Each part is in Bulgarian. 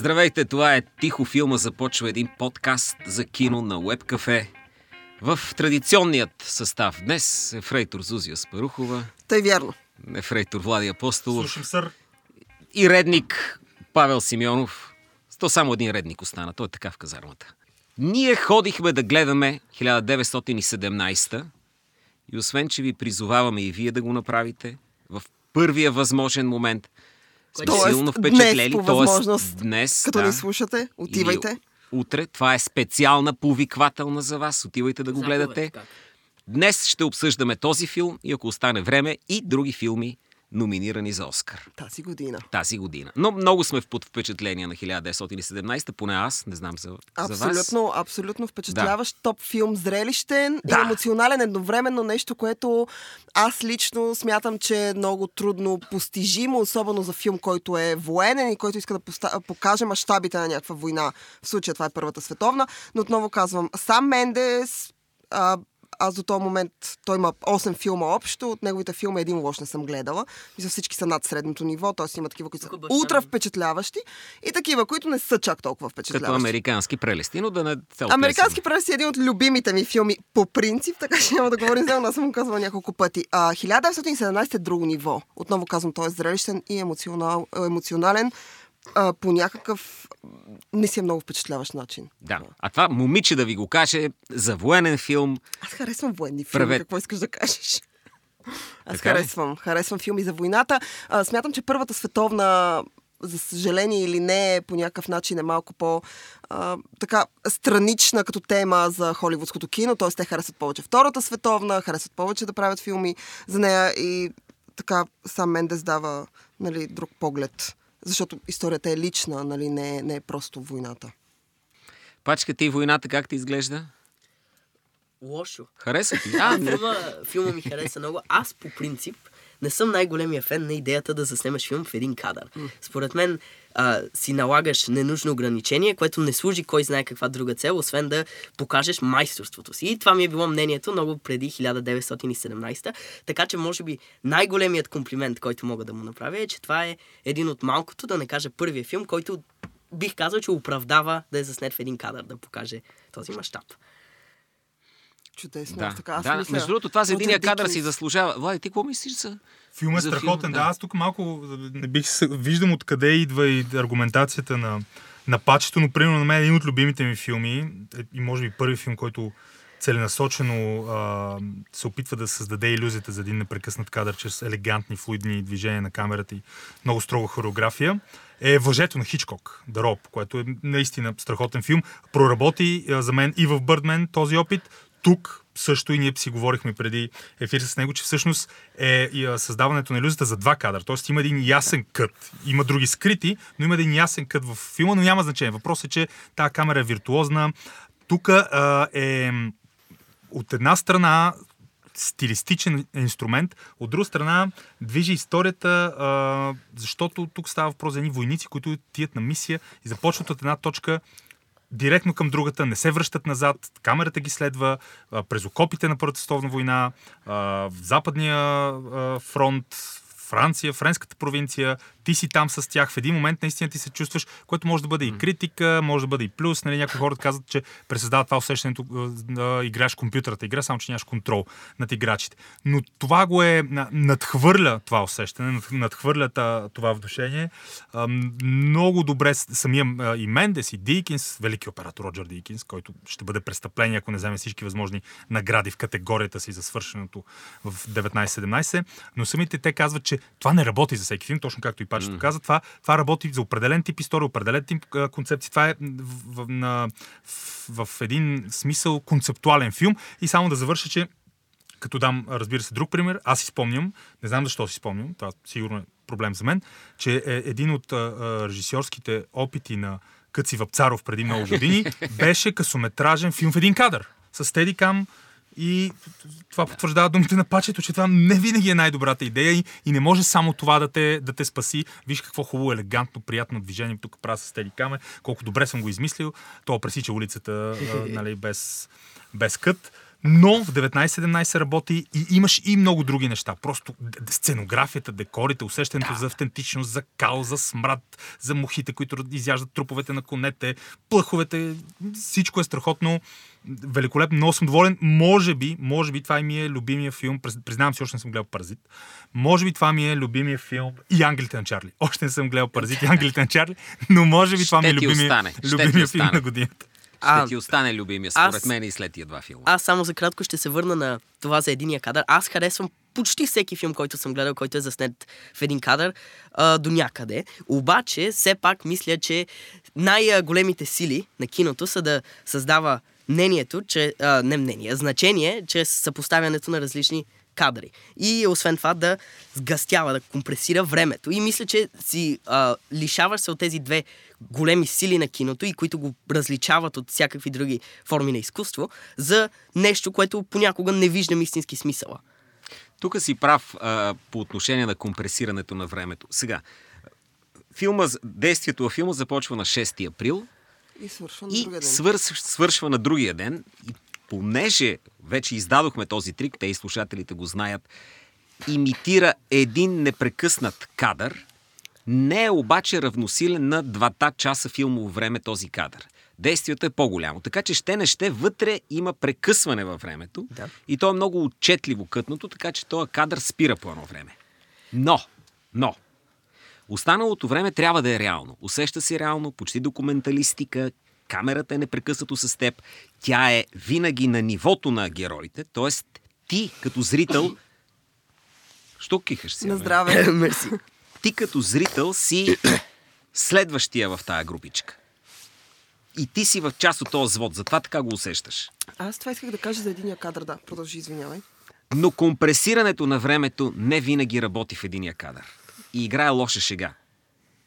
Здравейте, това е Тихо филма. Започва един подкаст за кино на Web Cafe. В традиционният състав днес е фрейтор Зузия Спарухова, Тъй вярно. ефрейтор Влади Апостолов Слушам, сър. и редник Павел Симеонов. То само един редник остана, той е така в казармата. Ние ходихме да гледаме 1917 и освен, че ви призоваваме и вие да го направите в първия възможен момент, сме Тоест, силно днес впечатлели. по Тоест, днес, Като да, ни слушате, отивайте. Или утре. Това е специална повиквателна за вас. Отивайте да го Заповед, гледате. как? Днес ще обсъждаме този филм и ако остане време и други филми, номинирани за Оскар Тази година. тази година. Но много сме под впечатление на 1917, поне аз, не знам за, за вас. Абсолютно, абсолютно впечатляващ топ филм, зрелищен Да. и емоционален едновременно, нещо, което аз лично смятам, че е много трудно постижимо, особено за филм, който е военен и който иска да поста- покаже мащабите на някаква война. В случая това е Първата световна, но отново казвам, сам Мендес, а, аз до този момент, той има 8 филма общо, от неговите филми един лош не съм гледала. Мисля, всички са над средното ниво, т.е. има такива, които са ми- ултра впечатляващи и такива, които не са чак толкова впечатляващи. Като американски прелести, но да не се Американски прелест е един от любимите ми филми по принцип, така че няма да говорим за него, аз съм го казвала няколко пъти. А, 1917 е друго ниво. Отново казвам, той е зрелищен и емоционал, емоционален а, по някакъв не си е много впечатляващ начин. Да. А това момиче да ви го каже за военен филм. Аз харесвам военни филми, Правет. какво искаш да кажеш? Аз Така харесвам. Харесвам филми за войната. А, смятам, че Първата световна за съжаление или не, по някакъв начин е малко по а, така странична като тема за холивудското кино, т.е. те харесват повече Втората световна, харесват повече да правят филми за нея и така сам Мендес дава нали, друг поглед. Защото историята е лична, нали, не, е- не е просто войната. Пачка ти войната как ти изглежда? Лошо. Хареса ти? А. Филма, филма ми хареса много. Аз по принцип не съм най-големия фен на идеята да заснемаш филм в един кадър. Според мен а, си налагаш ненужно ограничение, което не служи кой знае каква друга цел, освен да покажеш майсторството си. И това ми е било мнението много преди 1917. Така че, може би, най-големият комплимент, който мога да му направя е, че това е един от малкото, да не кажа първия филм, който бих казал, че оправдава да е заснет в един кадър, да покаже този мащаб. Чудесно. Да, аз така, аз да. мисля, Между другото, това за единия кадър си заслужава. Влади, ти какво мислиш за... Филм е За страхотен. филм, да. да. аз тук малко не бих се... Виждам откъде идва и аргументацията на, на пачето, но примерно на мен е един от любимите ми филми е, и може би първи филм, който целенасочено а, се опитва да създаде иллюзията за един непрекъснат кадър чрез елегантни, флуидни движения на камерата и много строга хореография, е Въжето на Хичкок, The което е наистина страхотен филм. Проработи а, за мен и в Бърдмен този опит. Тук също и ние си говорихме преди ефир с него, че всъщност е създаването на иллюзията за два кадъра. Тоест има един ясен кът. Има други скрити, но има един ясен кът в филма, но няма значение. Въпросът е, че тази камера е виртуозна. Тук е от една страна стилистичен инструмент, от друга страна движи историята, защото тук става въпрос за едни войници, които тият на мисия и започват от една точка директно към другата, не се връщат назад, камерата ги следва през окопите на Първата световна война, в западния фронт, Франция, френската провинция, ти си там с тях, в един момент наистина ти се чувстваш, което може да бъде и критика, може да бъде и плюс. Нали, някои хора казват, че пресъздава това усещането да играеш компютърната игра, само че нямаш контрол над играчите. Но това го е, на- надхвърля това усещане, над- надхвърля това вдушение. Много добре самия и Мендес, и Дикинс, велики оператор Роджер Дикинс, който ще бъде престъпление, ако не вземе всички възможни награди в категорията си за свършеното в 19-17, но самите те казват, че това не работи за всеки филм, точно както и Пачето каза, това, това работи за определен тип история, определен тип а, концепции. Това е в, в, на, в, в един смисъл концептуален филм и само да завърша, че като дам, разбира се, друг пример, аз си спомням, не знам защо си спомням, това сигурно е проблем за мен, че е един от а, а, режисьорските опити на Къци Вапцаров преди много години беше късометражен филм в един кадър с Стедикам и това потвърждава думите на Пачето, че това не винаги е най-добрата идея и, не може само това да те, да те спаси. Виж какво хубаво, елегантно, приятно движение тук правя с Стедикаме, колко добре съм го измислил. То пресича улицата нали, без, без кът. Но в 19-17 работи и имаш и много други неща. Просто сценографията, декорите, усещането за автентичност, за кал, за смрад, за мухите, които изяждат труповете на конете, плъховете. Всичко е страхотно. Великолепно, много съм доволен. Може би, може би това ми е любимия филм. Приз- Признавам си, още не съм гледал Паразит. Може би това ми е любимия филм и Ангелите на Чарли. Още не съм гледал Паразит и Ангелите на Чарли, но може би това ми е любимия, любимия филм на годината. Ще ти остане любимия, според аз- мен и след тия два филма. Аз само за кратко ще се върна на това за единия кадър. Аз харесвам почти всеки филм, който съм гледал, който е заснет в един кадър а, до някъде. Обаче, все пак мисля, че най-големите сили на киното са да създава мнението, че, а, не мнение, значение, чрез съпоставянето на различни кадри. И освен това да сгъстява, да компресира времето. И мисля, че си а, лишаваш се от тези две големи сили на киното и които го различават от всякакви други форми на изкуство, за нещо, което понякога не виждам истински смисъла. Тук си прав а, по отношение на компресирането на времето. Сега, филма, действието във филма започва на 6 април И свършва на и другия ден. свърш, свършва на другия ден. И понеже вече издадохме този трик, те и слушателите го знаят, имитира един непрекъснат кадър, не е обаче равносилен на двата часа филмово време този кадър. Действието е по-голямо. Така че ще не ще, вътре има прекъсване във времето. Да. И то е много отчетливо кътното, така че този кадър спира по едно време. Но, но, Останалото време трябва да е реално. Усеща си реално, почти документалистика, камерата е непрекъснато с теб, тя е винаги на нивото на героите, т.е. ти като зрител... Що кихаш си? На здраве. Мерси. Ти като зрител си следващия в тая групичка. И ти си в част от този звод, затова така го усещаш. Аз това исках да кажа за единия кадър, да. Продължи, извинявай. Но компресирането на времето не винаги работи в единия кадър. И играе лоша шега.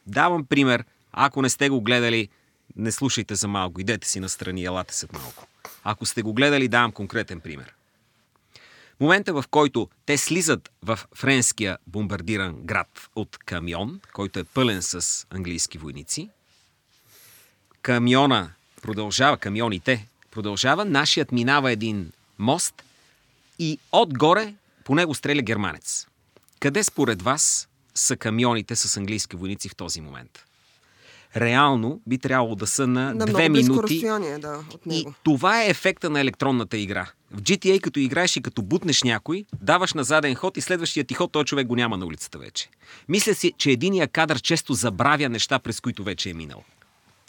Давам пример. Ако не сте го гледали, не слушайте за малко. Идете си настрани, елате след малко. Ако сте го гледали, давам конкретен пример. Момента, в който те слизат в френския бомбардиран град от камион, който е пълен с английски войници, камиона продължава, камионите продължава, нашият минава един мост и отгоре по него стреля германец. Къде според вас са камионите с английски войници в този момент? Реално би трябвало да са на, На две минути. да, от И него. това е ефекта на електронната игра. В GTA, като играеш и като бутнеш някой, даваш на заден ход и следващия ти ход, този човек го няма на улицата вече. Мисля си, че единия кадър често забравя неща, през които вече е минал.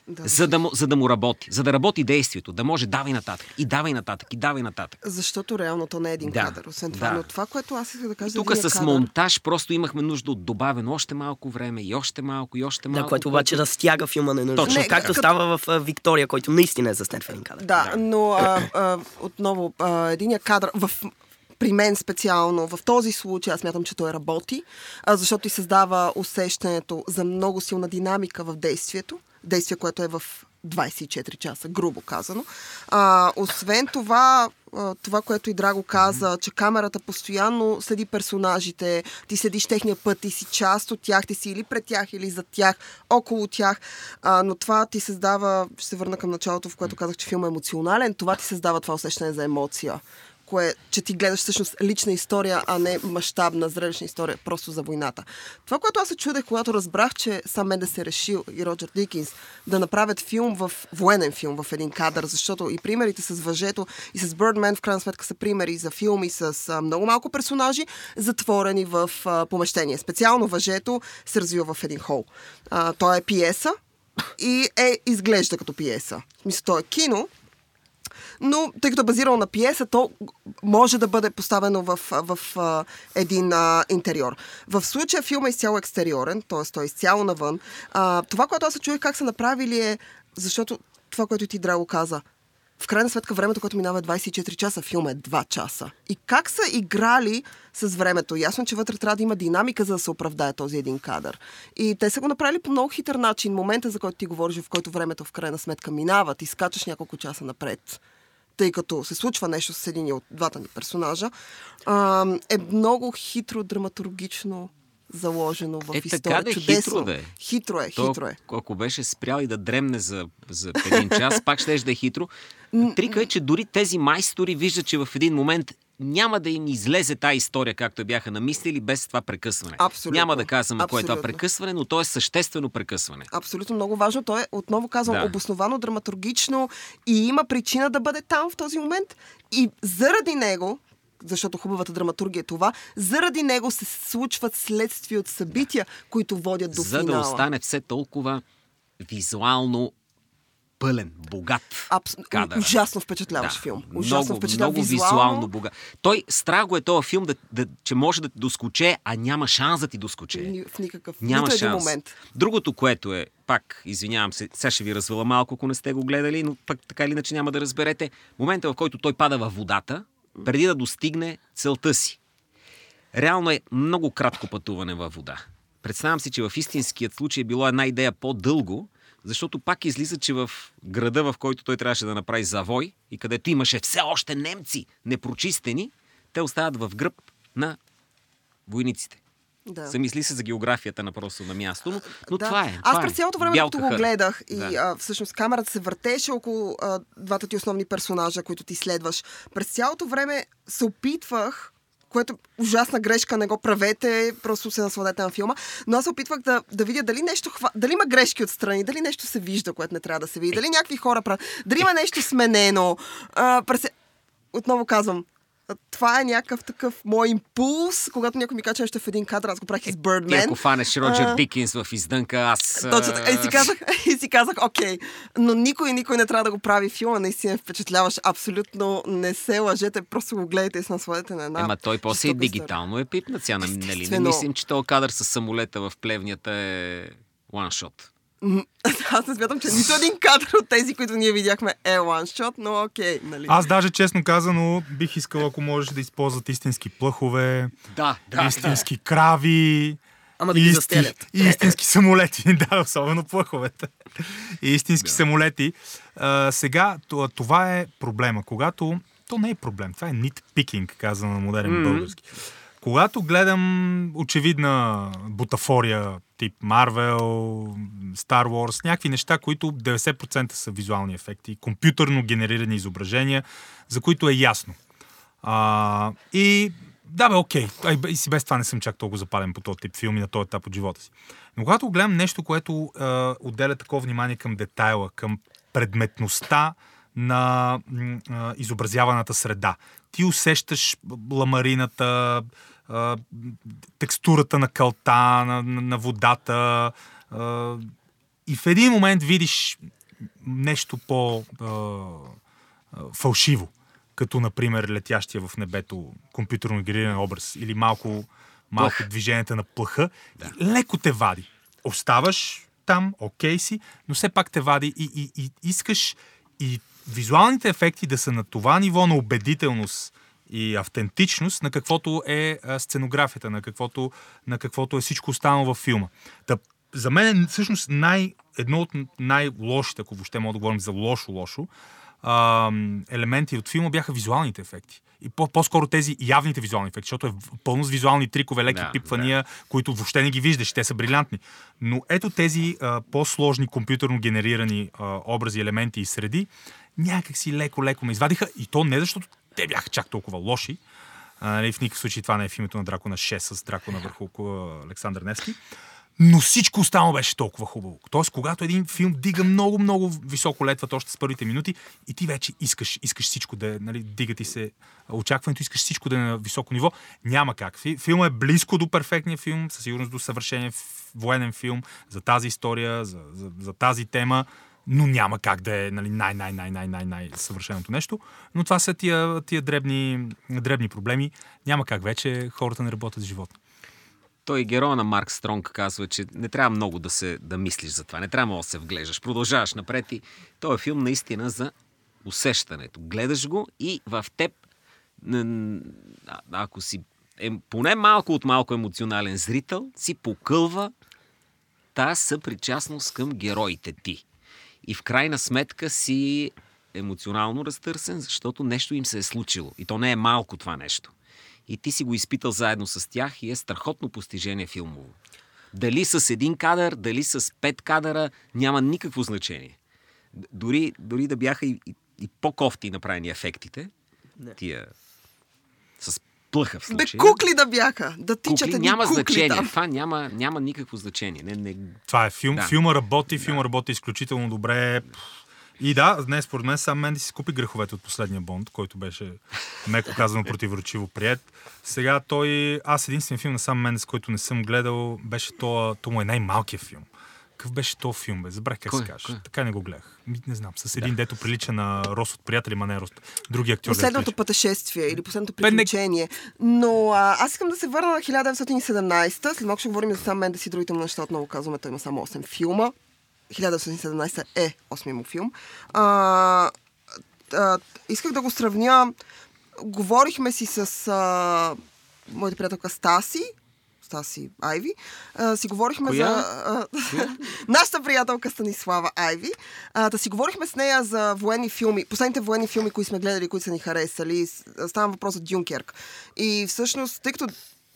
Да. За да, му, за да му работи. За да работи действието. Да може давай нататък. И давай нататък. И давай нататък. Защото реално то не е един Да, кадър. Освен това, да. но това, което аз исках да кажа Тук единия с кадър, монтаж просто имахме нужда от добавено още малко време и още малко и още малко. Да, което обаче разтяга филма ненужно. Точно Не, Както като- става в а, Виктория, който наистина е заснет в един кадър. Да, но а, а, отново, а, единия кадър в при мен специално, в този случай, аз мятам, че той работи, а, защото ти създава усещането за много силна динамика в действието, действие, което е в 24 часа, грубо казано. А, освен това, това, което и Драго каза, че камерата постоянно следи персонажите, ти следиш техния път, ти си част от тях, ти си или пред тях, или зад тях, около тях, а, но това ти създава, ще се върна към началото, в което казах, че филм е емоционален, това ти създава това усещане за емоция кое, че ти гледаш всъщност лична история, а не мащабна, зрелищна история, просто за войната. Това, което аз се чудех, когато разбрах, че сам Мендес е решил и Роджер Дикинс да направят филм в военен филм в един кадър, защото и примерите с въжето и с Birdman в крайна сметка са примери за филми с а, много малко персонажи, затворени в а, помещение. Специално въжето се развива в един хол. А, той е пиеса и е изглежда като пиеса. Смисъл, то е кино, но тъй като е базирано на пиеса, то може да бъде поставено в, в, в един а, интериор. В случая филма е изцяло екстериорен, т.е. той е изцяло навън. А, това, което аз се чуех как са направили е, защото това, което ти Драго каза, в крайна сметка времето, което минава е 24 часа, филм е 2 часа. И как са играли с времето? Ясно, че вътре трябва да има динамика, за да се оправдае този един кадър. И те са го направили по много хитър начин. Момента, за който ти говориш, в който времето в крайна сметка минава, ти скачаш няколко часа напред тъй като се случва нещо с един от двата ни персонажа, е много хитро, драматургично заложено в Е, история. така да е, Чудесно. хитро да е. Хитро е, То, хитро е. Ако беше спрял и да дремне за, за един час, пак ще да е хитро. Трика е, че дори тези майстори виждат, че в един момент няма да им излезе тази история, както я бяха намислили, без това прекъсване. Абсолютно. Няма да казваме кое е това прекъсване, но то е съществено прекъсване. Абсолютно много важно. То е, отново казвам, Да. обосновано, драматургично и има причина да бъде там в този момент. И заради него, защото хубавата драматургия е това, заради него се случват следствия от събития, които водят до за финала. да остане все толкова визуално пълен, богат Абс... кадър. Ужасно впечатляващ филм. Ужасно много, впечатляващ много визуално богат. Той страх го е този филм, да, да, че може да те доскоче, а няма шанс да ти доскоче. В никакъв Няма нито шанс. момент. Другото, което е, пак, извинявам се, сега ще ви развала малко, ако не сте го гледали, но пък така или иначе няма да разберете. Момента, в който той пада във водата, преди да достигне целта си. Реално е много кратко пътуване във вода. Представям си, че в истинският случай е било една идея по-дълго, защото пак излиза, че в града, в който той трябваше да направи завой и където имаше все още немци непрочистени, те остават в гръб на войниците. Да. Замисли се за географията на просто на място, но, но да. това е. Аз това през е. цялото време, като го гледах и Да. а, всъщност камерата се въртеше около а, двата ти основни персонажа, които ти следваш, през цялото време се опитвах което е ужасна грешка, не го правете, просто се насладете на филма. Но аз се опитвах да, да видя дали нещо хва... дали има грешки отстрани, дали нещо се вижда, което не трябва да се види, дали някакви хора правят, дали има нещо сменено. А, през... Отново казвам, това е някакъв такъв мой импулс, когато някой ми каже нещо в един кадър, аз го правих и с Ти Birdman. ако фанеш Роджер А, Дикинс в издънка, аз... точно така. И си казах, и си казах, окей. Но никой, никой не трябва да го прави филма. Наистина е впечатляваш. Абсолютно не се лъжете. Просто го гледайте и се насладете на една. Ема той после и жестока история. дигитално е пипнат. Сега, нали, не мислим, че този кадър с самолета в плевнята е one-shot. М, Аз не смятам, че нито един кадър от тези, които ние видяхме е one но окей, нали. Аз даже честно казано бих искал, ако можеш да използват истински плъхове, Да, да. истински крави. Ама да ги застелят. И истински самолети, да, особено плъховете. И истински самолети. А, сега, това е проблема. Когато... То не е проблем, това е nitpicking, казано на модерен Мгм. български. Когато гледам очевидна бутафория, тип Marvel, Star Wars, някакви неща, които 90% са визуални ефекти, компютърно генерирани изображения, за които е ясно. А, и да, бе, окей. Ай, И си без това не съм чак толкова запален по този тип филми на този етап от живота си. Но когато гледам нещо, което а, отделя такова внимание към детайла, към предметността на а, изобразяваната среда, ти усещаш ламарината, а, текстурата на кълта, на, на, на водата а, и в един момент видиш нещо по а, а, фалшиво, като например летящия в небето компютърно генериран образ или малко, малко Плъх. движенията на плъха, и леко те вади. Оставаш там, окей си, но все пак те вади и, и, и искаш и визуалните ефекти да са на това ниво на убедителност и автентичност, на каквото е сценографията, на каквото, на каквото е всичко останало във филма. Та, за мен е всъщност най, едно от най-лошите, ако въобще мога да говорим за лошо-лошо, елементи от филма бяха визуалните ефекти. И по- по-скоро тези явните визуални ефекти, защото е пълно с визуални трикове, леки Да, пипвания, които въобще не ги виждаш, те са брилянтни. Но ето тези а, по-сложни компютърно генерирани а, образи, елементи и среди, някак си леко-леко ме извадиха и то не защото те бяха чак толкова лоши, а, нали, в никакъв случай това не е в името на Дракона 6 с Дракона върху Александър Невски. Но всичко останало беше толкова хубаво. Тоест, когато един филм дига много, много високо летвата още с първите минути и ти вече искаш, искаш всичко да нали, дига ти се очакването, искаш всичко да е на високо ниво, няма как. Фи- Филмът е близко до перфектния филм, със сигурност до съвършения военен филм за тази история, за, за, за тази тема, но няма как да е нали, най-най-най-най-най-най съвършеното нещо. Но това са тия, тия дребни, дребни проблеми. Няма как вече хората не работят с живота. Той героя на Марк Стронг казва, че не трябва много да, се, да мислиш за това. Не трябва много да се вглеждаш. Продължаваш напред и той е филм наистина за усещането. Гледаш го и в теб, ако си е, поне малко от малко емоционален зрител, си покълва тази съпричастност към героите ти. И в крайна сметка си емоционално разтърсен, защото нещо им се е случило. И то не е малко това нещо. и ти си го изпитал заедно с тях и е страхотно постижение филмово. Дали с един кадър, дали с пет кадъра, няма никакво значение. Дори, дори да бяха и, и, и по-кофти направени ефектите, Не. тия с плъха в Бе, случая. кукли да бяха. Да тичат Кукли няма кукли значение. там. Това няма, няма никакво значение. Не, не, Това е филм. Да. Филма работи, филма работи изключително добре. И да, днес според мен сам Менди си купи греховете от последния Бонд, който беше меко казано противоречиво прият. Сега той, аз единствен филм на сам Мендес, който не съм гледал, беше то, то му е най-малкият филм. Какъв беше то филм, бе? Забрах как се каже. Така не го гледах. Не знам, с един дето прилича на Рос от приятели, ма не е Рос. Други актьор. дето Последното пътешествие или последното приключение. Но а, аз искам да се върна на 1917. След малко ще говорим за сам Мендес и другите му неща. Отново казваме, той има само 8 филма. 1917 е 8 му филм. А, а, исках да го сравня. Говорихме си с а, моята приятелка Стаси, Стаси Айви, а, си говорихме Коя? за... А, нашата приятелка Станислава Айви. А, да си говорихме с нея за военни филми, последните военни филми, които сме гледали, които са ни харесали. Става въпрос за Дюнкерк. И всъщност, тъй като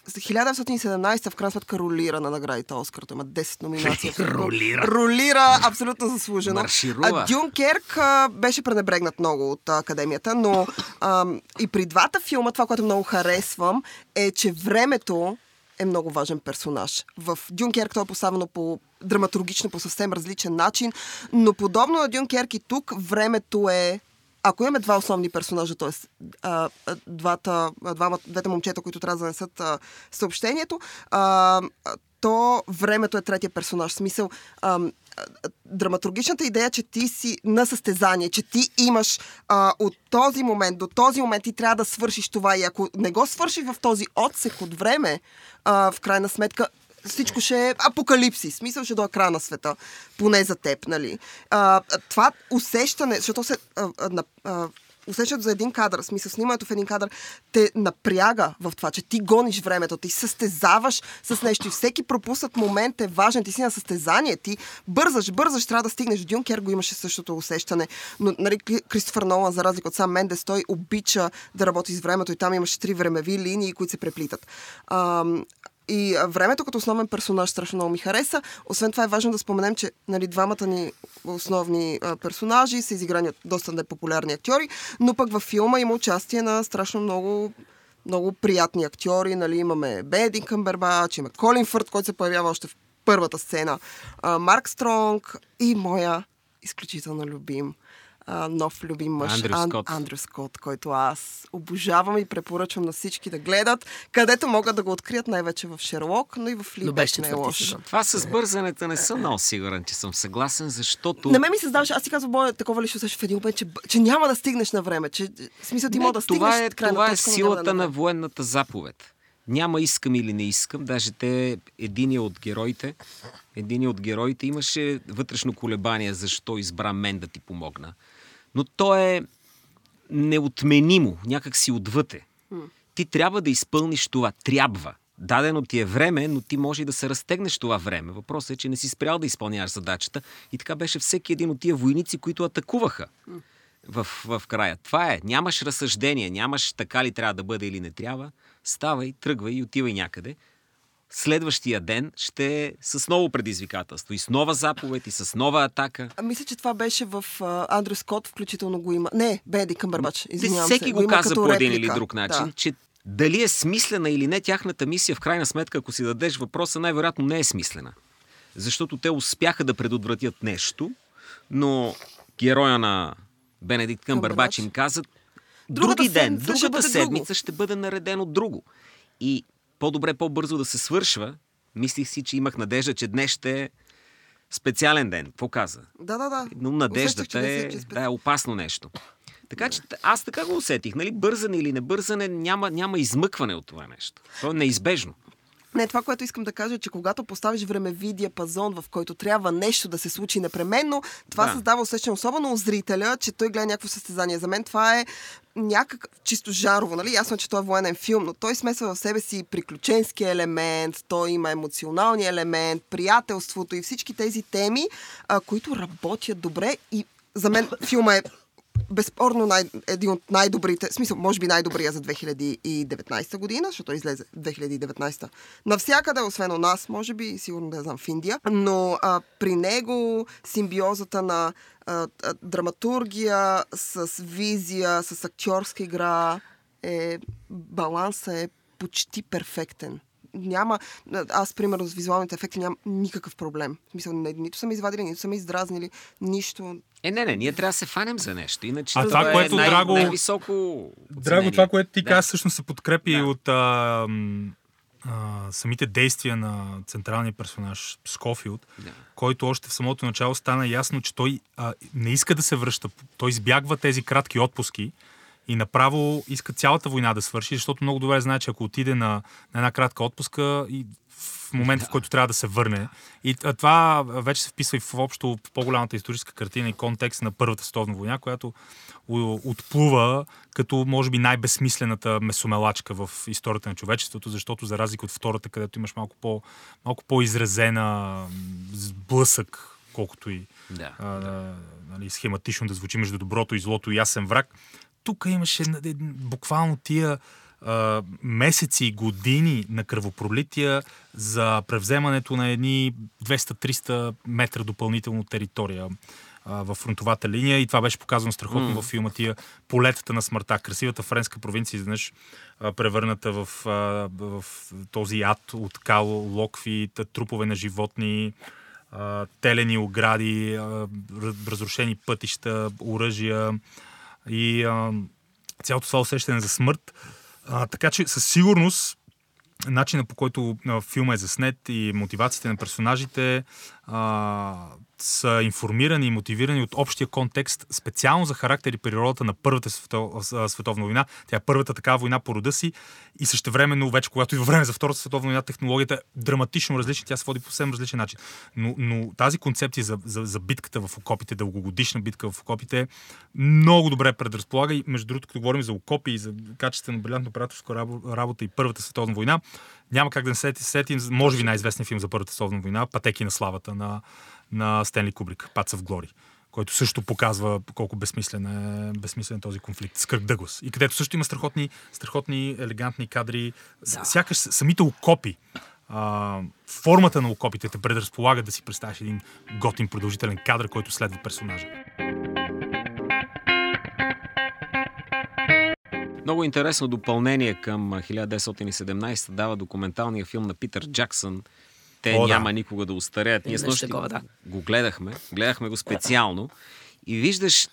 1917 в крайна сметка ролира на наградите Оскар. Той има 10 номинации. Ролира. Ролира абсолютно заслужено. Марширува. А Дюнкерк а, беше пренебрегнат много от а, академията, но а, и при двата филма това, което много харесвам, е, че времето е много важен персонаж. В Дюнкерк той е поставено по драматургично по съвсем различен начин, но подобно на Дюнкерк и тук времето е ако имаме два основни персонажа, т.е. двата, двама, двете момчета, които трябва да занесат а, съобщението, а, то времето е третия персонаж. В смисъл, а, драматургичната идея, че ти си на състезание, че ти имаш а, от този момент до този момент ти трябва да свършиш това и ако не го свършиш в този отсек от време, а, в крайна сметка всичко ще е апокалипсис. Смисъл ще до края на света. Поне за теб, нали? А, това усещане, защото се а, а, усещат за един кадър, смисъл снимането в един кадър, те напряга в това, че ти гониш времето, ти състезаваш с нещо и всеки пропуснат момент е важен. Ти си на състезание, ти бързаш, бързаш, трябва да стигнеш. Дюнкер го имаше същото усещане. Но нали, Кри- Кристофър Нолан, за разлика от сам Мендес, той обича да работи с времето и там имаше три времеви линии, които се преплитат. Ам, и времето като основен персонаж страшно много ми хареса. Освен това е важно да споменем, че нали, двамата ни основни персонажи са изиграни от доста непопулярни актьори, но пък във филма има участие на страшно много много приятни актьори. Нали, имаме Бедин Къмбербач, има Колин Фърт, който се появява още в първата сцена, Марк Стронг и моя изключително любим а, нов любим мъж Андрю Ан- Скот. Андрю Скот, който аз обожавам и препоръчвам на всички да гледат, където могат да го открият най-вече в Шерлок, но и в Либек беше не е лошо. Това с бързането не съм много сигурен, че съм съгласен, защото... На мен ми се създаваше, аз си казвам, моя такова ли ще усещаш в един момент, че, че няма да стигнеш на време, че в смисъл ти Не, мога да стигнеш това е, крайна това е точка, силата да на военната заповед. Няма искам или не искам. Даже те, един от героите, един от героите имаше вътрешно колебание защо избра мен да ти помогна. Но то е неотменимо, някак си отвъте. Ти трябва да изпълниш това. Трябва. Дадено ти е време, но ти може и да се разтегнеш това време. Въпросът е, че не си спрял да изпълняваш задачата. И така беше всеки един от тия войници, които атакуваха в, в края. Това е. Нямаш разсъждение, нямаш така ли трябва да бъде или не трябва. Ставай, тръгвай и отивай някъде. Следващия ден ще е с ново предизвикателство. И с нова заповед, и с нова атака. А, мисля, че това беше в Андрю Скот, включително го има. Не, Беди Къмбърбач, извинявам всеки се. го, има каза по един или друг начин, Да. че дали е смислена или не тяхната мисия, в крайна сметка, ако си дадеш въпроса, най-вероятно не е смислена. Защото те успяха да предотвратят нещо, но героя на Бенедикт Къмбърбач им каза, други ден, другата седмица ще бъде наредено друго. И по-добре, по-бързо да се свършва. Мислих си, че имах надежда, че днес ще е специален ден. Какво каза? Да, да, да. Но Усещах, надеждата че не е, си- че спе- да, е опасно нещо. Така че аз така го усетих. Нали? Бързане или не бързане, няма, няма измъкване от това нещо. То е неизбежно. Не, това, което искам да кажа, е, че когато поставиш времеви диапазон, в който трябва нещо да се случи непременно, това Да. създава усещане, особено у зрителя, че той гледа някакво състезание. За мен това е някакъв чисто жарово, нали? Ясно, че той е военен филм, но той смесва в себе си приключенски елемент, той има емоционалния елемент, приятелството и всички тези теми, а, които работят добре и за мен филма е безспорно най, един от най-добрите, смисъл, може би най-добрия за 2019 година, защото излезе 2019 навсякъде, освен у нас, може би, сигурно да знам в Индия. Но а, при него симбиозата на а, а, драматургия с визия, с актьорска игра е баланса е почти перфектен. Няма, аз примерно с визуалните ефекти нямам никакъв проблем. В смисъл, не, нито са ме извадили, нито са ме издразнили, нищо. Е, не, не, ние трябва да се фанем за нещо. Иначе А това, е което, най- Драго- най-високо Драго, това, което ти Да. каза, всъщност се подкрепи Да. от а, а, самите действия на централния персонаж Скофилд, Да. който още в самото начало стана ясно, че той а, не иска да се връща. Той избягва тези кратки отпуски и направо иска цялата война да свърши, защото много добре знае, че ако отиде на, на една кратка отпуска и в момента, в който трябва да се върне. И това вече се вписва и в общо в по-голямата историческа картина и контекст на Първата световна война, която отплува като, може би, най-безсмислената месомелачка в историята на човечеството, защото за разлика от втората, където имаш малко, по, малко по-изразена сблъсък, колкото и Да. а, а, нали, схематично да звучи между доброто и злото и ясен враг. Тук имаше буквално тия а, месеци и години на кръвопролития за превземането на едни 200-300 метра допълнително територия в фронтовата линия и това беше показано страхотно mm. във филма тия полетата на смъртта. Красивата френска провинция изведнъж превърната в, а, в този ад от кал, локви, трупове на животни, телени огради, разрушени пътища, оръжия и а, цялото това усещане за смърт. А, така че със сигурност начина по който а, филма е заснет и мотивациите на персонажите а, са информирани и мотивирани от общия контекст, специално за характер и природата на Първата световна война. Тя е първата такава война по рода си и същевременно вече, когато идва време за Втората световна война, технологията е драматично различна, тя се води по съвсем различен начин. Но, но тази концепция за, за, за битката в окопите, дългогодишна битка в окопите, много добре предразполага и между другото, като говорим за окопи и за качествено брилянтно операторска рабо- работа и Първата световна война, няма как да не се сетим, може би най-известният филм за Първата световна война, Пътеки на славата на, на Стенли Кубрик, Паца в Глори който също показва колко безсмислен е, безсмислен е този конфликт с Кръг Дъглас. И където също има страхотни, страхотни елегантни кадри. Да. Сякаш самите окопи, а, формата на окопите те предразполага да си представиш един готин продължителен кадър, който следва персонажа. Много интересно допълнение към а, 1917 дава документалния филм на Питър Джаксън. Те О, О, да. няма никога да устареят. Ние с нощи такова, да. го гледахме. Гледахме го специално. И виждаш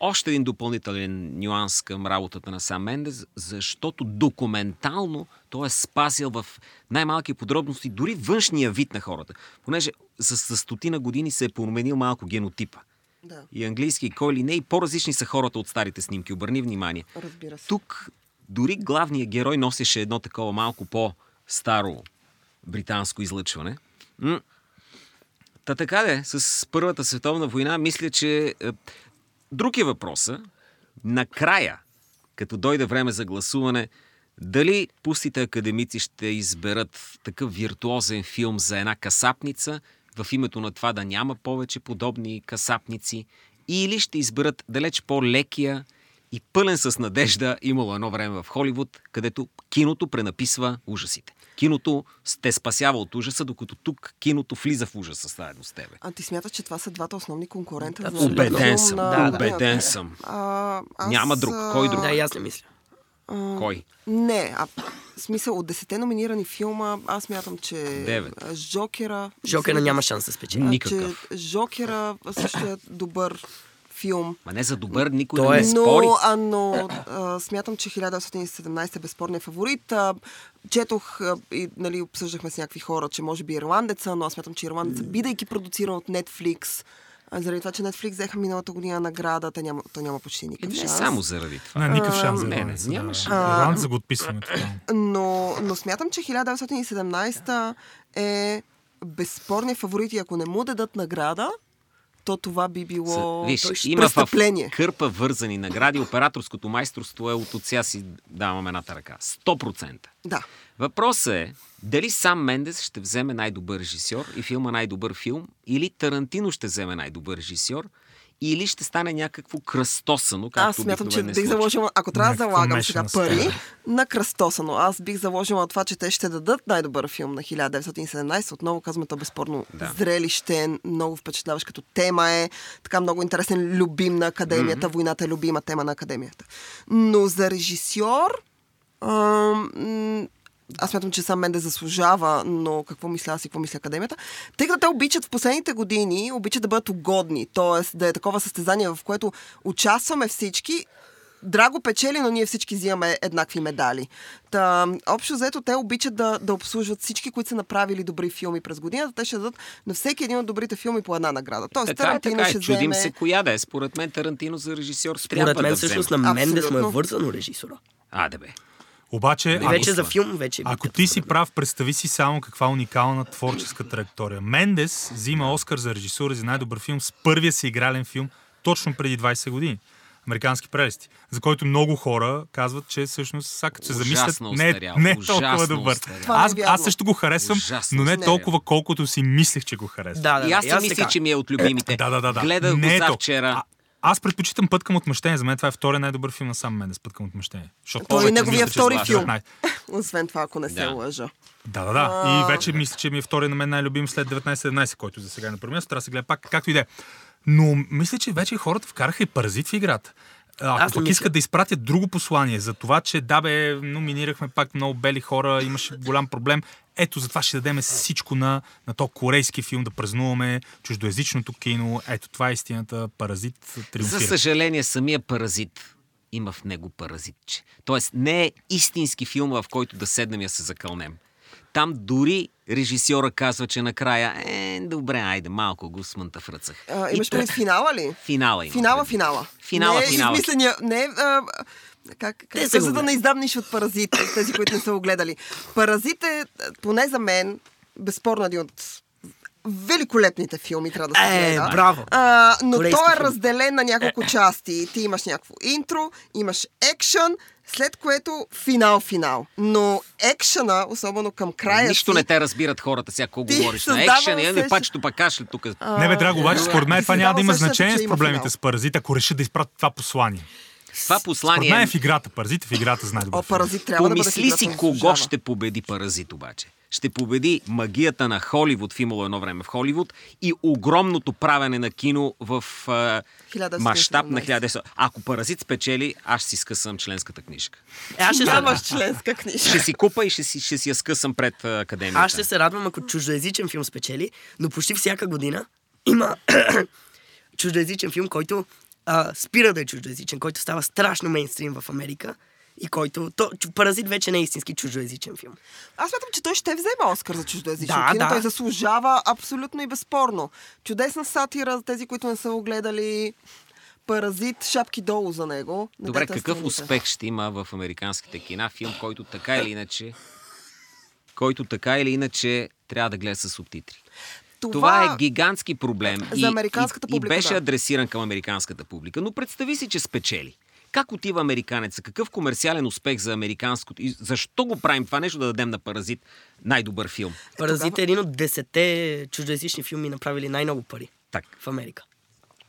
още един допълнителен нюанс към работата на Сам Мендес, защото документално той е спасил в най-малки подробности дори външния вид на хората. Понеже с, с стотина години се е променил малко генотипа. Да, И английски, и кой ли не, и по-различни са хората от старите снимки. Обърни внимание. разбира се. Тук дори главният герой носеше едно такова малко по-старо британско излъчване. Та така де, с Първата световна война, мисля, че е, друг е въпроса. Накрая, като дойде време за гласуване, дали пустите академици ще изберат такъв виртуозен филм за една касапница, в името на това да няма повече подобни касапници, или ще изберат далеч по-лекия и пълен с надежда имало едно време в Холивуд, където киното пренаписва ужасите. Киното те спасява от ужаса, докато тук киното влиза в ужаса заедно с тебе. А ти смяташ, че това са двата основни конкурента? за Абсолютно. филм Убеден съм, на да, убеден съм. А, аз, Няма друг. Кой друг? Да, и аз не мисля. Кой? Не, а смисъл от десете номинирани филма, аз мятам, че Девет. а, Жокера... Жокера няма шанс да спечели. а, Никакъв. Че Жокера също е добър филм. Ма не за добър, никой Той да е- не спори. Но, а, но а, смятам, че 1917 е безспорният фаворит. А, четох а, и нали, обсъждахме с някакви хора, че може би ирландеца, но аз смятам, че ирландеца, бидейки продуциран от Netflix, а, заради това, че Netflix взеха миналата година награда, те няма, то няма почти никакъв не шанс. само заради това. На никакъв шанс за не, не, нямаше. Ирландеца го отписваме. Но, но смятам, че 1917 е безспорният фаворит и ако не му дадат награда, то това би било Виж, има в кърпа вързани награди. Операторското майсторство е от отся си давам едната ръка. 100%. Да. Въпросът е дали сам Мендес ще вземе най-добър режисьор и филма най-добър филм, или Тарантино ще вземе най-добър режисьор или ще стане някакво кръстосано, както Аз смятам, че бих заложила, ако трябва да залагам сега пари, на кръстосано. Аз бих заложила на това, че те ще дадат най-добър филм на 1917. Отново казваме, то безспорно Да. зрелище, много впечатляващ като тема е. Така много интересен, любим на академията. Войната е любима тема на академията. Но за режисьор, ам, м, аз смятам, че сам Менде заслужава, но какво мисля аз и какво мисля академията. Тъй като те обичат в последните години, обичат да бъдат угодни, т.е. да е такова състезание, в което участваме всички, Драго печели, но ние всички взимаме еднакви медали. Та, общо взето те обичат да, да обслужват всички, които са направили добри филми през годината. Те ще дадат на всеки един от добрите филми по една награда. Тоест, Така е, Тарантино така е. ще Чудим вземе... се коя да е. Според мен Тарантино за режисьор трябва Според мен да всъщност на Мендес му е Абсолютно. вързано режисора. Аде бе. Обаче, И ако, вече за филм вече. ако битка, ти си прав, представи си само каква уникална творческа траектория. Мендес взима Оскар за режисура за най-добър филм с първия си игрален филм точно преди 20 години. Американски прелести, за който много хора казват, че всъщност, сега като се замислят, не, е- не е толкова добър. не е Аз, аз също го харесвам, Ужасно но не толкова, колкото си мислех, че го харесвам. Да, да, И аз си аз така. че ми е от любимите. Да, да, да. да. Гледах Не е го то. завчера. А, аз предпочитам Път към отмъщение. За мен това е втория най-добър филм на сам Мендес, Път към отмъщение. Защото Той е вече неговия втори е филм. 19. Освен това, ако не се Да. лъжа. Да, да, да. И вече мисля, че ми е втория на мен най-любим след 19-17, който за сега е на първо място. Трябва да се гледа пак, както и да е. Но мисля, че вече хората вкараха и паразит в играта. Аз Ако не пък мисля. искат да изпратят друго послание за това, че да бе, номинирахме пак много бели хора, имаше голям проблем, ето затова ще дадем всичко на, на то корейски филм, да празнуваме чуждоязичното кино. Ето това е истината. Паразит За триумфира. съжаление, самия паразит има в него паразитче. Тоест, не е истински филм, в който да седнем и да се закълнем. Там дори режисьора казва, че накрая, е, добре, айде, малко го смънта в ръцах. А, И имаш предвид финала ли? Финала има. Финала, финала. Финала, не е финала. измисления, не е... А, как, как го за да не издамниш от паразит, тези, които не са го гледали. Паразит е, поне за мен, безспорно един от великолепните филми, трябва да се Е, гледа. браво! А, но Корейски той е филм. разделен на няколко части. Ти имаш някакво интро, имаш екшън, след което финал-финал. Но екшъна, особено към края Нищо си, не те разбират хората, сега какво говориш на екшен, и усещане- пачето пак кашля тук. Не бе, драго, обаче според мен това няма да има значение че с проблемите с паразит, ако решат да изпратят това послание. Това Според послание мен е е в играта. Паразит е в играта за най-добър О, паразит трябва да бъде Помисли си кого ще победи Паразит обаче. Ще победи магията на Холивуд, в имало едно време в Холивуд, и огромното правене на кино в 1917. мащаб на 1900. Ако Паразит спечели, аз си скъсам членската книжка. Е, аз ще Нямаш членска книжка. Ще си купа и ще си, ще си я скъсам пред а, академията. Аз ще се радвам, ако чуждоязичен филм спечели, но почти всяка година има чуждоязичен филм, който а, спира да е чуждоязичен, който става страшно мейнстрим в Америка и който... То, Паразит вече не е истински чуждоязичен филм. Аз смятам, че той ще вземе Оскар за чуждоязично Да, кино. да. Той заслужава абсолютно и безспорно. Чудесна сатира за тези, които не са го гледали. Паразит, шапки долу за него. Не Добре, какъв срамите. успех ще има в американските кина филм, който така или иначе който така или иначе трябва да гледа с субтитри. Това, това е гигантски проблем. За американската и, публика, И беше да. адресиран към американската публика. Но представи си, че спечели. Как отива американеца? Какъв комерциален успех за американското? И защо го правим това нещо да дадем на Паразит най-добър филм? Паразит е един от десетте чуждоязични филми, направили най-много пари Так, в Америка.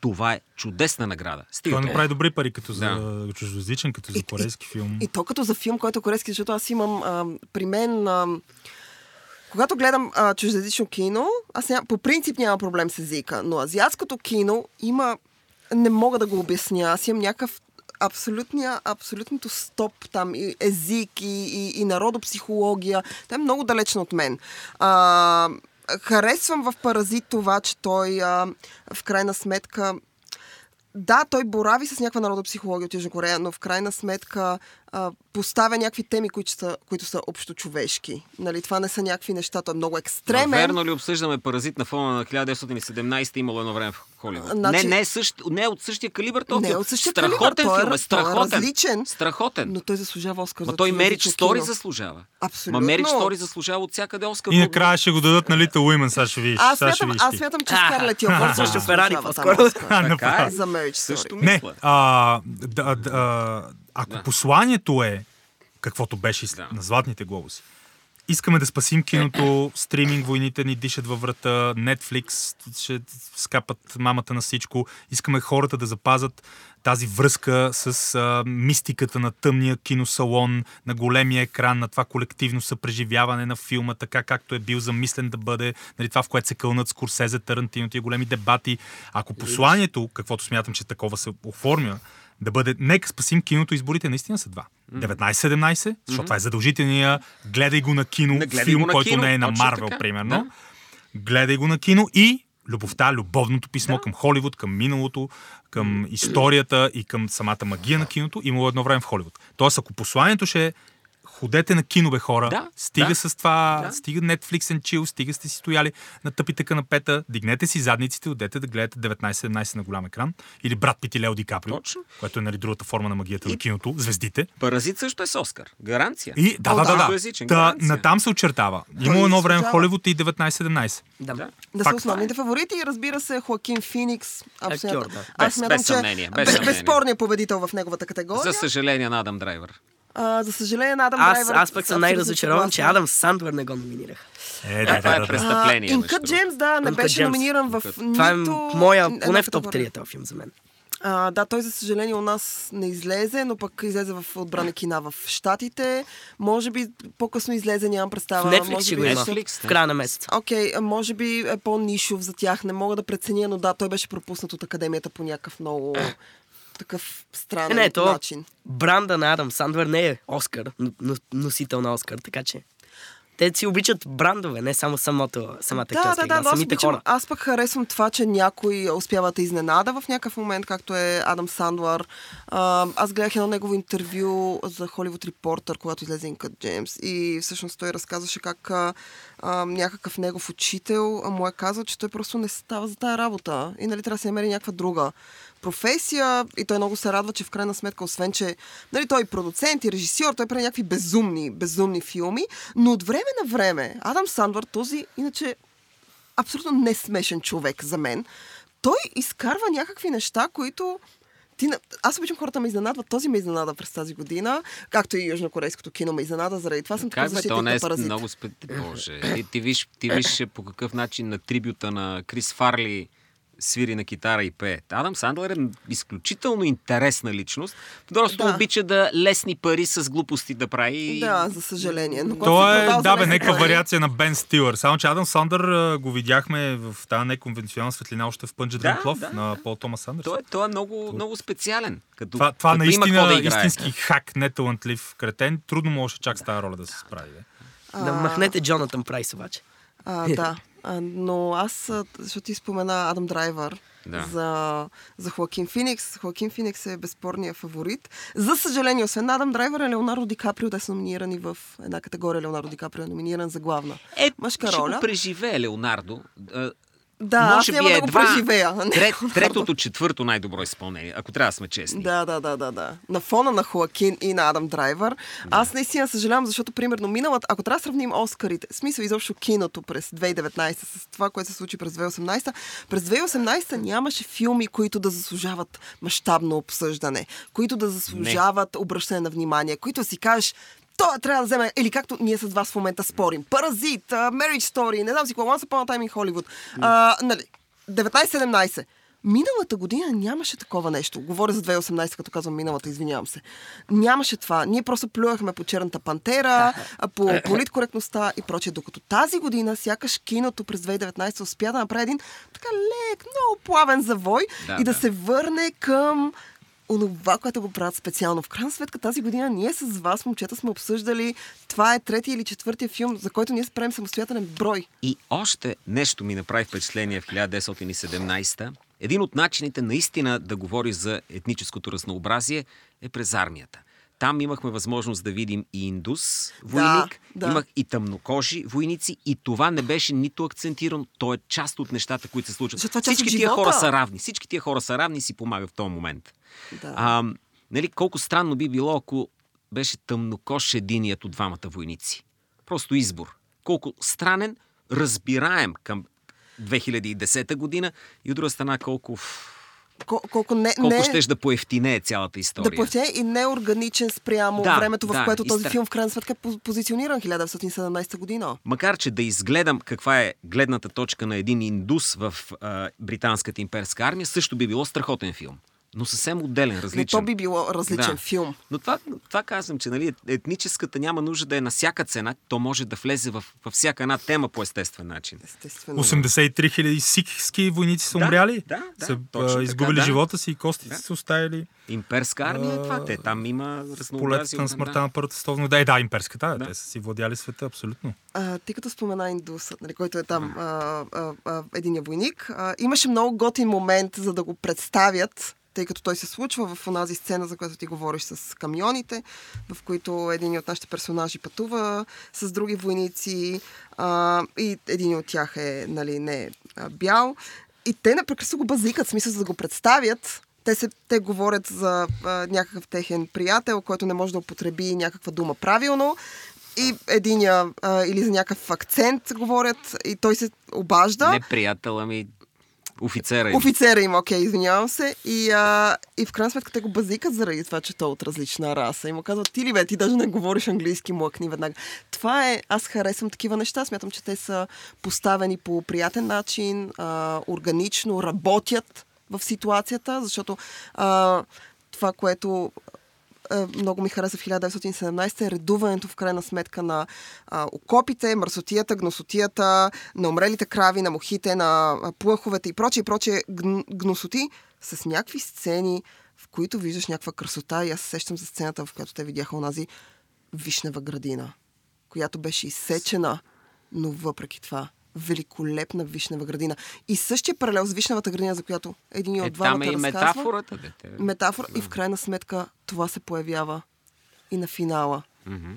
това е чудесна награда. Стига. Той направи добри пари като за Да. чуждоязичен, като за корейски филм. И то като за филм, който е корейски, защото аз имам а, при мен... А, когато гледам а, чуждоязично кино, аз ням, по принцип няма проблем с езика, но азиатското кино има... Не мога да го обясня. Аз имам някакъв абсолютния, абсолютното стоп там, и език и, и, и народопсихология. Това е много далечно от мен. А, харесвам в Паразит това, че той а, в крайна сметка да, той борави с някаква народопсихология от Южна Корея, но в крайна сметка а, поставя някакви теми, които са, които са общо човешки. Нали, това не са някакви неща, той е много Но екстремен. Верно ли обсъждаме паразит на фона на 1917 имало едно време Холивуд? Значи- Не, не е, същ, не е от същия калибър този Не е от същия Страхотен калибър, той е филм е, раз- той е страхотен. различен, Страхотен. Но той заслужава Оскар Ма той Мерич Стори заслужава. Абсолютно. Ма Мерич Стори заслужава от всякъде Оскар. И накрая ще го дадат на Little Women, сега ще видиш. Аз смятам, аз смятам, че Скарлет Йоханссон Също Ферари по-скоро. Така е. За Marriage Също. Не, ако посланието е каквото беше Да. на Златните глобуси, искаме да спасим киното, стриминг войните ни дишат във врата, Netflix ще скапат мамата на всичко. Искаме хората да запазат тази връзка с а, мистиката на тъмния киносалон, на големия екран, на това колективно съпреживяване на филма, така както е бил замислен да бъде, нали, това в което се кълнат Скорсезе, Тарантино, тия големи дебати. Ако посланието, каквото смятам, че такова се оформя, да бъде, нека спасим киното, изборите наистина са два. 19-17, защото това е задължителния, гледай го на кино, Не, гледай филм, на който кино, не е на Марвел, примерно. Да. Гледай го на кино и любовта, любовното писмо към Холивуд, към миналото, към историята и към самата магия на киното имало едно време в Холивуд. Тоест, ако посланието ще е ходете на кино, бе, хора. Да, стига да, с това, да. стига Netflix and chill, стига сте си стояли на тъпите канапета, дигнете си задниците, отдете да гледате 19-17 на голям екран. Или Брат Пит и Лео Ди Каприо, Точно. което е нали, другата форма на магията на И- киното, звездите. Паразит също е с Оскар. Гаранция. И да, О, да, да, да. Та, гаранция. натам се очертава. Има едно време. Холивуд и 19-17. Да. Да. Да са основните фаворити и разбира се Хоакин Феникс. Абсолютно. Аз Без- смятам, без че съмнение, без бе- съмнение. безспорният победител в неговата категория. За съжаление на Адам Драйвер. А, за съжаление на Адам Аз, Драйвер. аз пък съм най-разочарован, че. Адам Сандвър не го номинирах. Е, Да, това да, е престъпление. Инкът. Джеймс, да, не беше номиниран в нито... Това е моя, поне в топ категория. 3 този филм за мен. А, да, той за съжаление у нас не излезе, но пък излезе в отбрани кина в Штатите. Може би по-късно излезе, нямам представа. В Netflix може би го има. Netflix, В края на месеца. Окей, а може би е по-нишов за тях, не мога да преценя, но да, той беше пропуснат от академията по някакъв много такъв Е, странен не, то начин. бранда на Адам Сандвър не е Оскар, но, но, носител на Оскар, така че те си обичат брандове, не само самото, самата Да, актьорска да, игра, да, да, аз, самите обичам, хора. аз пък харесвам това, че някой успява да изненада в някакъв момент, както е Адам Сандлър. А, аз гледах едно негово интервю за Hollywood Reporter, когато излезе Инкът Джеймс и всъщност той разказваше как а, а, някакъв негов учител му е казал, че той просто не става за тая работа и нали трябва да се намери някаква друга професия и той много се радва, че в крайна сметка, освен, че нали, той е продуцент и режисьор, той прави някакви безумни, безумни филми, но от време на време Адам Сандвър, този иначе абсолютно не смешен човек за мен, той изкарва някакви неща, които ти, на- аз обичам хората ме изненадват. Този ме изненада през тази година, както и южнокорейското кино ме изненада. Заради това съм така защитник не е на паразит. много спе... Боже, ти, ти, виж, ти виж по какъв начин на трибюта на Крис Фарли свири на китара и пее. Адам Сандлер е изключително интересна личност. Просто Да. обича да лесни пари с глупости да прави. Да, за съжаление. Но То е, да, бе, някаква вариация на Бен Стилър. Само, че Адам Сандър го видяхме в тази неконвенционална светлина още в Пънджа Да, да. на Пол Томас Андерс. Той, е- той е много, много специален. Като, Това, това като наистина да играе. истински хак, неталантлив кретен. Трудно може чак с тази роля да се справи. Бе. Да махнете Джонатан Прайс обаче. А, да. А, но аз, защото ти спомена Адам Драйвър Да. за, за Хоакин Феникс. Хоакин Феникс е безспорният фаворит. За съжаление, освен Адам Драйвър и Леонардо Ди Каприо, те са номинирани в една категория. Леонардо Ди Каприо е номиниран за главна Е, мъжка ще роля. го преживее Леонардо. Да, аз може няма би да го едва преживея. Не, Трет, третото, четвърто най-добро изпълнение, ако трябва да сме честни. Да, да, да, да, да. На фона на Хоакин и на Адам Драйвър. Аз наистина съжалявам, защото, примерно, миналата, ако трябва да сравним Оскарите, смисъл изобщо киното през 2019 с това, което се случи през 2018, през 2018 нямаше филми, които да заслужават мащабно обсъждане, които да заслужават обръщане на внимание, които да си кажеш, той трябва да вземе, или както ние с вас в момента спорим. Паразит, uh, Marriage Story, не знам си какво, Once Upon a Time in Hollywood. А, нали, 19-17. Миналата година нямаше такова нещо. Говоря за 2018, като казвам миналата, извинявам се. Нямаше това. Ние просто плювахме по черната пантера, по политкоректността и прочее. Докато тази година, сякаш киното през 2019 успя да направи един така лек, много плавен завой Да, и да, да. се върне към онова, което го правят специално. В крайна сметка тази година ние с вас, момчета, сме обсъждали това е третия или четвъртия филм, за който ние правим самостоятелен брой. И още нещо ми направи впечатление в 1917. Един от начините наистина да говори за етническото разнообразие е през армията. Там имахме възможност да видим и индус войник, да. имах и тъмнокожи войници и това не беше нито акцентирано, то е част от нещата, които се случват. Е Всички тия живота. хора са равни. Всички тия хора са равни и си помагат в този момент. Да. А, нали, колко странно би било, ако беше тъмнокош единият от двамата войници. Просто избор. Колко странен, разбираем към 2010 година и от друга страна колко кол- колко не, Колко не, щеш да поевтинее цялата история. да платя и неорганичен спрямо Да, времето, в да, което и този стра- филм в крайна сметка е по- позициониран 1917 година. Макар, че да изгледам каква е гледната точка на един индус в а, британската имперска армия, също би било страхотен филм. Но съвсем отделен, различен. то би било различен Да. филм. Но това, това казвам, че нали, етническата няма нужда да е на всяка цена. То може да влезе в, във всяка една тема по естествен начин. Естествено. 83 хиляди сикхски войници са Да, умряли. да, да, са точно а, така, изгубили да. живота си и костите Да. са оставили Имперска армия е това. Те там има разнообразие. на смъртта да. на Първата световна. Да, е, да, имперската. Да. Да. Те са си владяли света, абсолютно. А, ти като спомена индусът, нали, който е там а, а, а, единия войник, а, имаше много готин момент, за да го представят, тъй като той се случва в онази сцена, за която ти говориш с камионите, в които един от нашите персонажи пътува с други войници а, и един от тях е нали, не а, бял. И те непрекъснато го базикат, в смисъл за да го представят. Те, се, те говорят за а, някакъв техен приятел, който не може да употреби някаква дума правилно. И единия, а, или за някакъв акцент говорят, и той се обажда. Не приятел, ами офицера им. Офицера им, окей, извинявам се. И, а, и в крайна сметка те го базикат заради това, че той е от различна раса. И му казват, ти ли бе, ти даже не говориш английски, млъкни веднага. Това е, аз харесвам такива неща. Смятам, че те са поставени по приятен начин, а, органично, работят в ситуацията, защото а, това, което много ми хареса в 1917 е редуването в крайна сметка на а, окопите, мърсотията, гносотията, на умрелите крави, на мухите, на плъховете и прочие, и прочие гн, гносоти с някакви сцени, в които виждаш някаква красота. И аз се сещам за сцената, в която те видяха онази вишнева градина, която беше изсечена, но въпреки това великолепна вишнева градина. И същия паралел с вишневата градина, за която един Е, от двамата там е и разказва метафората. Дете. метафора и в крайна сметка това се появява и на финала.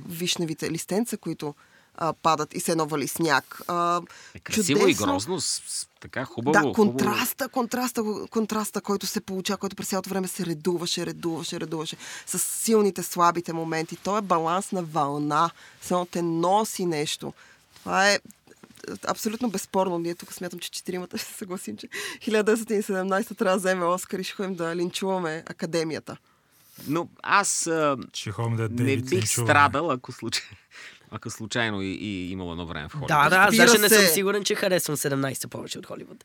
Вишневите листенца, които а, падат и се едно вали сняг. А, Е, красиво и чудесно. грозно, с, с, така хубаво. Да, хубаво. контраста, контраста, контраста, който се получава, който през цялото време се редуваше, редуваше, редуваше. С силните, слабите моменти. То е баланс на вълна. Само те носи нещо. Това е абсолютно безспорно. Ние тук смятам, че четиримата ще се съгласим, че 1917 трябва да вземе Оскар и ще ходим да линчуваме академията. Но аз а, Ще ходим да не бих линчуваме. страдал, ако, случай... ако случайно и, и имало едно време в Холивуд. Да, да, аз даже не съм се. сигурен, че харесвам 17 повече от Холивуд.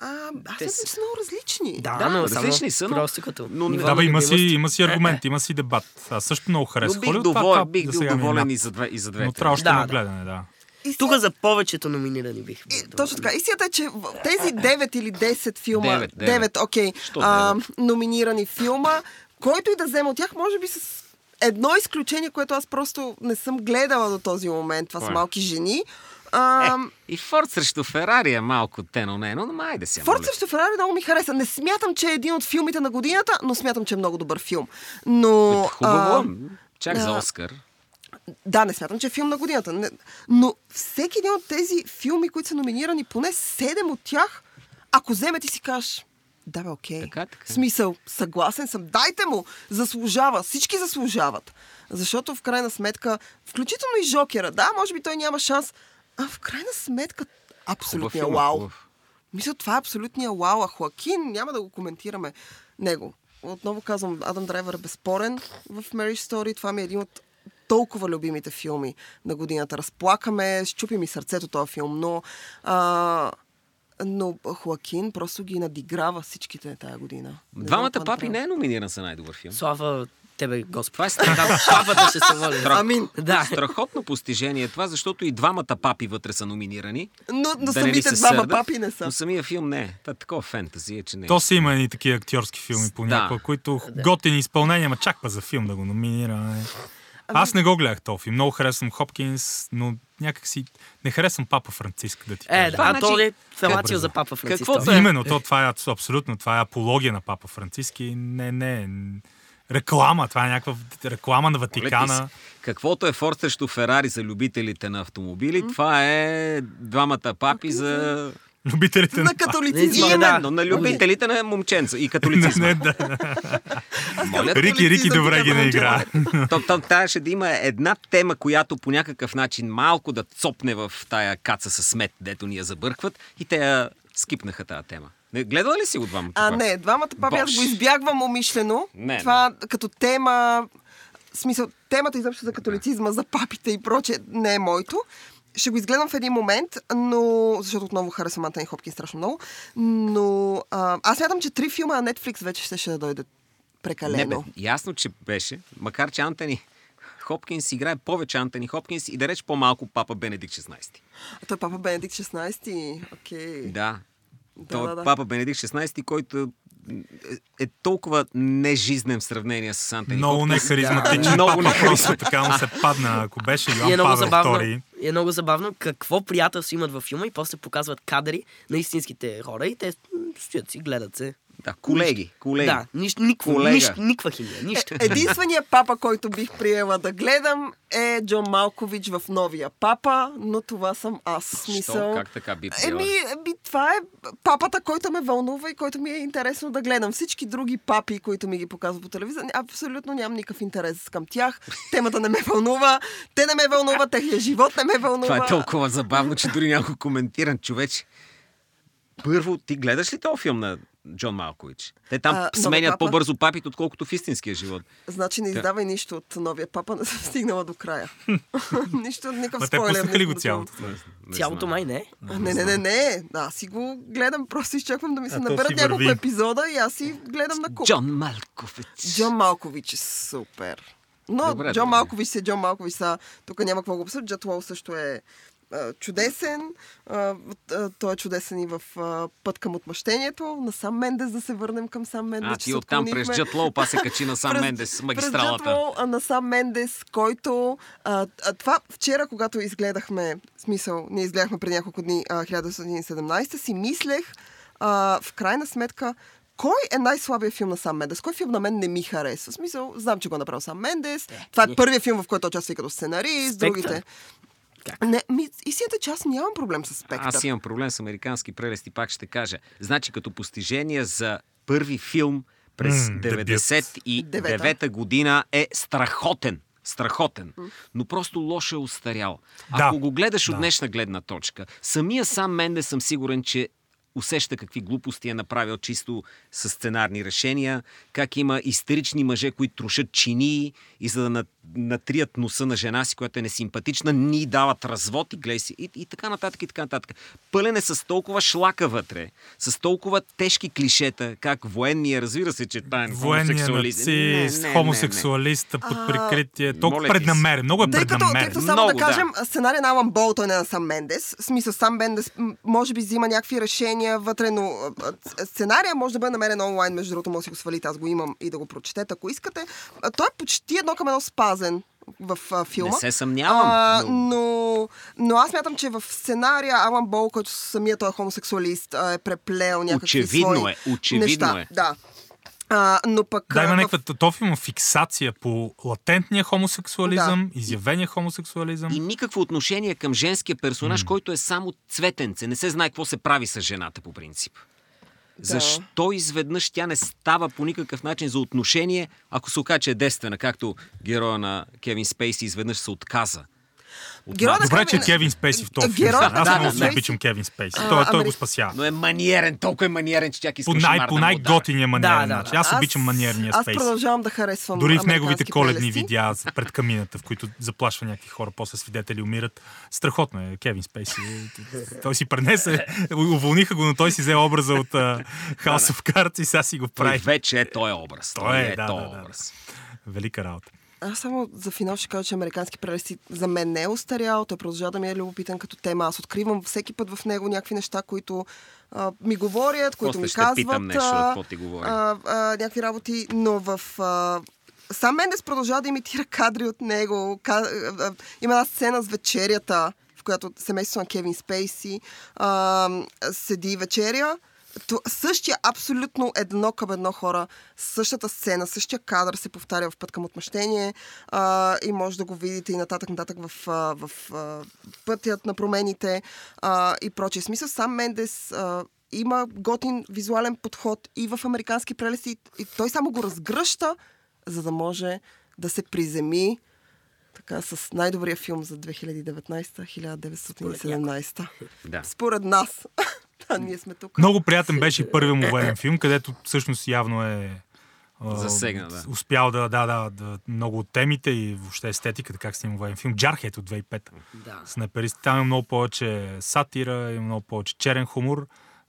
А, аз Те са- много различни. Да, Да, но различни са, но- просто като но Да, бе, има си, има си аргумент, има си дебат. Аз също много Но харесвам бих, Холивуд. довол... това бих бил е доволен и за, две, и за двете. Но трябва още Да, да. гледане, да. И Тук за повечето номинирани бих бил. И, точно така. Истината е, че в тези 9 или 10 филма, Девет, девет. 9, окей, а, девет? номинирани филма, който и да взема от тях, може би с едно изключение, което аз просто не съм гледала до този момент. Това са Кое? малки жени. А, Е, и Форд срещу Ферари е малко тено-нено, но айде сега. Форд моля. срещу Ферари много ми хареса. Не смятам, че е един от филмите на годината, но смятам, че е много добър филм. Но... Хубаво, а, чак за Оскар. Да, не смятам, че е филм на годината. Не, но всеки един от тези филми, които са номинирани, поне 7 от тях, ако вземе ти си кажеш, да бе, окей. Така, така. Смисъл, съгласен съм. Дайте му, заслужава. Всички заслужават. Защото в крайна сметка, включително и Жокера, да, може би той няма шанс, а в крайна сметка, абсолютния вау. Мисля, това е абсолютния вау. А Хоакин, няма да го коментираме него. Отново казвам, Адам Драйвер е безспорен в Marriage Story. Това ми е един от толкова любимите филми на годината. Разплакаме, щупи ми сърцето този филм, но, а, но Хоакин просто ги надиграва всичките тая година. Не знам Двамата да папи не е номиниран за най-добър филм. Слава тебе, Господ. Това е страхотно, Папата ще се воли. Амин. Да. страхотно постижение това, защото и двамата папи вътре са номинирани. Но, но Да самите се двама сърдят, папи не са. Но самия филм не е. Та, такова фентази е, че не е. То си има едни такива актьорски филми понякога, Да. които готини изпълнения, ма чак па за филм да го номинира. Е. Аз не го гледах този филм. Много харесвам Хопкинс, но някак си не харесвам Папа Франциск, да ти Е, кажа. да, Това а то значи- е фелацио Как за папа Франциск. Това. е. Именно, то, това е абс- абсолютно, това е апология на Папа Франциски. Не, не, реклама, това е някаква реклама на Ватикана. Каквото е Форд срещу Ферари за любителите на автомобили, това е двамата папи за Любителите на католицизма. Именно, на любителите на момченца и католицизма. Не, да. Моля, Рики, Рики добре ги наигра. то, то трябваше да има една тема, която по някакъв начин малко да цопне в тая каца с смет, дето ни я забъркват и те я скипнаха тази тема. Не, гледала ли си го двамата? А, пак? не, двамата папи аз го избягвам умишлено. Не, Това като тема, смисъл, темата изобщо за католицизма, за папите и прочее, не е моето. Ще го изгледам в един момент, но... Защото отново харесвам Антони Хопкин страшно много. Но а, аз мятам, че три филма на Netflix вече ще, ще да дойдат Не, прекалено. бе, ясно, че беше, макар че Антони Хопкинс играе повече Антони Хопкинс и да реч по-малко папа Бенедикт 16. А той папа Бенедикт 16. Окей. Да. Да, Той да, е да. папа Бенедикт 16, който е, е толкова нежизнен в сравнение с Антони Много нехаризматичен. Много нехаризматичен. просто така му се падна. Ако беше е Йоан много Павел забавно. II. Е много забавно какво приятелство имат във филма и после показват кадри на истинските хора и те стоят си, гледат се. Да, колеги, колеги. Да, нищо, никакво, Колега. нищо, никаква химия, нищо. Е, единственият папа, който бих приела да гледам е Джон Малкович в новия папа, но това съм аз. Смисъл. Що? Как така би приела? Еми, еми, това е папата, който ме вълнува и който ми е интересно да гледам. Всички други папи, които ми ги показват по телевизия, абсолютно нямам никакъв интерес към тях. Темата не ме вълнува, те не ме вълнува, техният живот не ме вълнува. Това е толкова забавно, че дори няма го коментирам, човече. Първо, ти гледаш ли този филм на Джон Малкович? Те там А, сменят папа? по-бързо папите, отколкото в истинския живот. Значи не Да. издавай нищо от новия папа, не съм стигнала до края. нищо, никакъв Ма те спойлер. пуснаха ли го цялото? Цялото май не. Не, не, не, не. Да, аз си го гледам, просто изчаквам да ми се наберат няколко епизода и аз си гледам на куп. Джон Малкович. Джон Малкович е супер. Но Добре, Джон. Малкович си е Джон Малкович. Са, тук няма какво го обсъжда. Джет Лоу също е чудесен. Той е чудесен и в Път към отмъщението. На сам Мендес да се върнем към сам Мендес. А, ти оттам през отклонихме. Джет Лоу, па се качи на сам През- Мендес, През магистралата. Джет Лоу, а, на сам Мендес, който... А, а, това вчера, когато изгледахме, смисъл, ние изгледахме преди няколко дни а, 1917, си мислех а, в крайна сметка кой е най-слабият филм на Сам Мендес? Кой филм на мен не ми харесва? В смисъл, знам, че го е направил Сам Мендес. Това е първият филм, в който той участва и като сценарист, Спектър. другите. Не, ми, истината, е, че аз нямам проблем с спектър. Аз имам проблем с американски прелести, пак ще кажа. Значи, като постижение за първи филм през дебют. 99-та година е страхотен. Страхотен. Но просто лошо е устарял. Да. Ако го гледаш от Да. днешна гледна точка, самия сам Менде съм сигурен, че усеща какви глупости е направил чисто с сценарни решения, как има истерични мъже, които трошат чини и за да на- натрият носа на жена си, която е несимпатична, ни дават развод и гледай си. И, и така нататък, и така нататък. Пълен е с толкова шлака вътре, с толкова тежки клишета, как военния, разбира се, че Военния хомосексуалист. Не, нацист, не, не, хомосексуалист под прикритие. Толкова Моля ти се. преднамерен. Много е Тъй като, тъй преднамерен. като само Много, да да. кажем, сценария на Алан Бол, той не е на сам Мендес. В смисъл, сам Мендес може би взима някакви решения вътре, но а, а, сценария може да бъде намерен онлайн, между другото, може да си го свалите, аз го имам и да го прочетете, ако искате. А, той е почти едно към едно спазен в а, филма. Не се съмнявам, А, но- но... но аз мятам, че в сценария Алан Бол, който самият той е хомосексуалист, а, е преплел някакви Очевидно свои е, очевидно неща. е. Да. А, но пък... Да, има в- някаква то филм има фиксация по латентния хомосексуализъм, изявения хомосексуализъм. И никакво отношение към женския персонаж, който е само цветенце. Не се знае какво се прави с жената по принцип. Да. Защо изведнъж тя не става по никакъв начин за отношение, ако се окаже, че е действена, както героя на Кевин Спейси изведнъж се отказа? От Героя Добре, Кевин- че е Кевин Спейси в този филм. Героя- Аз да, много да, се да. обичам Кевин Спейси. А, Той, той го спася. Но е маниерен, толкова е маниерен, че тя иска По, най, по най-готиния маниерен Да, да, да. Аз обичам маниерния Аз Спейси. продължавам да харесвам Дори в неговите коледни видеа пред камината, в които заплашва някакви хора, после свидетели умират. Страхотно е, Кевин Спейси. Той си пренесе, уволниха го, но той си взе образа от uh, House of Cards и сега си го Той прави. вече е този образ. Той Той е, е да, този да, да. образ. Велика работа. Аз само за финал ще кажа, че американски прелести за мен не е устарял. Той продължава да ми е любопитен като тема. Аз откривам всеки път в него някакви неща, които а, ми говорят, които После ми ще казват. питам нещо, какво ти говори. а, а, някакви работи, но в... А, сам Мендес продължава да имитира кадри от него. Има една сцена с вечерята, в която семейството на Кевин Спейси а, седи вечеря То, същия абсолютно едно към едно хора, същата сцена, същия кадър се повтаря в път към отмъщение а, и може да го видите и нататък, нататък в, в а, пътят на промените а, и прочие. Смисъл, сам Мендес а, има готин визуален подход и в американски прелести и, и той само го разгръща, за да може да се приземи така с най-добрия филм за 2019-1917. Да. Според нас. да, ние сме тук. Много приятен беше и първият му военен филм, където всъщност явно е а, Засегна, да. Успял да, да, да, да, много от темите и въобще естетиката, как снима военен филм. Джархет от 2005 Да. Снайперист. Там има много повече сатира, има много повече черен хумор,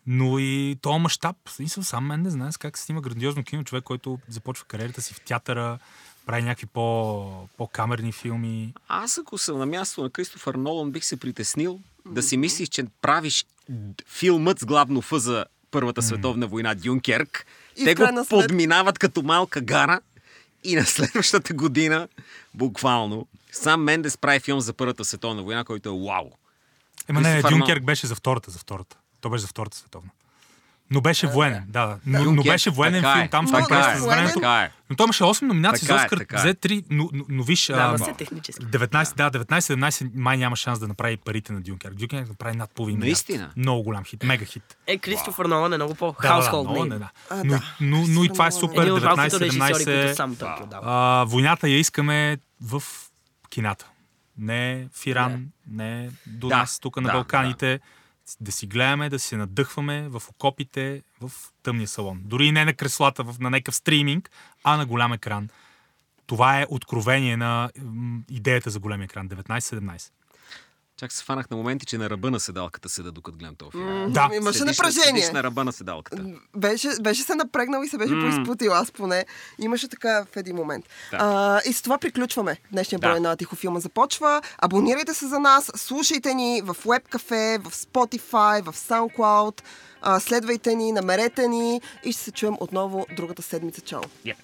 но и то мащаб. Смисъл, сам мен не знае как се снима грандиозно кино. Човек, който започва кариерата си в театъра, прави някакви по, по-камерни филми. Аз ако съм на място на Кристофър Нолан, бих се притеснил да си мислиш, че правиш филмът с главно Ф за Първата световна война Дюнкерк. И Те го след- подминават като малка гара и на следващата година, буквално, сам Мендес прави филм за Първата световна война, който е вау. Ема не, Дюнкерк беше за втората, за втората. То беше за втората световна. Но беше военен, да, да. Но, но Дюнкерк, беше военен така е. филм, там е. беше с времето. Така е. Но той имаше 8 номинации Така за е, Оскар, е. взе 3, но, но, но виж, Да, а, ама все технически. 19, да, 19-17 май няма шанс да направи парите на Дюнкерк. Дюнкерк направи над половин милиард. Наистина? Много голям хит, мега хит. Е, Кристофър Нолан е много Да, да, да, не, да. А, Но, да. но, но и това е супер. Един от малкото режисьори, които 19-17. само той продава. А, войната я искаме в кината. Не в Иран, не до Да, нас, тук на да, Балканите. Да си гледаме, да се надъхваме в окопите, в тъмния салон. Дори не на креслата, в, на някакъв стриминг, а на голям екран. Това е откровение на идеята за голям екран. 19-17. Чак се фанах на моменти, че на ръба на седалката седа, докато гледам този филм. Да, Имаше напрежение. Седиш на ръба на седалката. Беше, беше се напрегнал и се беше поизпутил, аз поне. Имаше така в един момент. Да. А, и с това приключваме. Днешния Да. брой на Тихофилма започва. Абонирайте се за нас, слушайте ни в WebCafe, в Spotify, в SoundCloud. А, следвайте ни, намерете ни и ще се чуем отново другата седмица. Чао! Yep.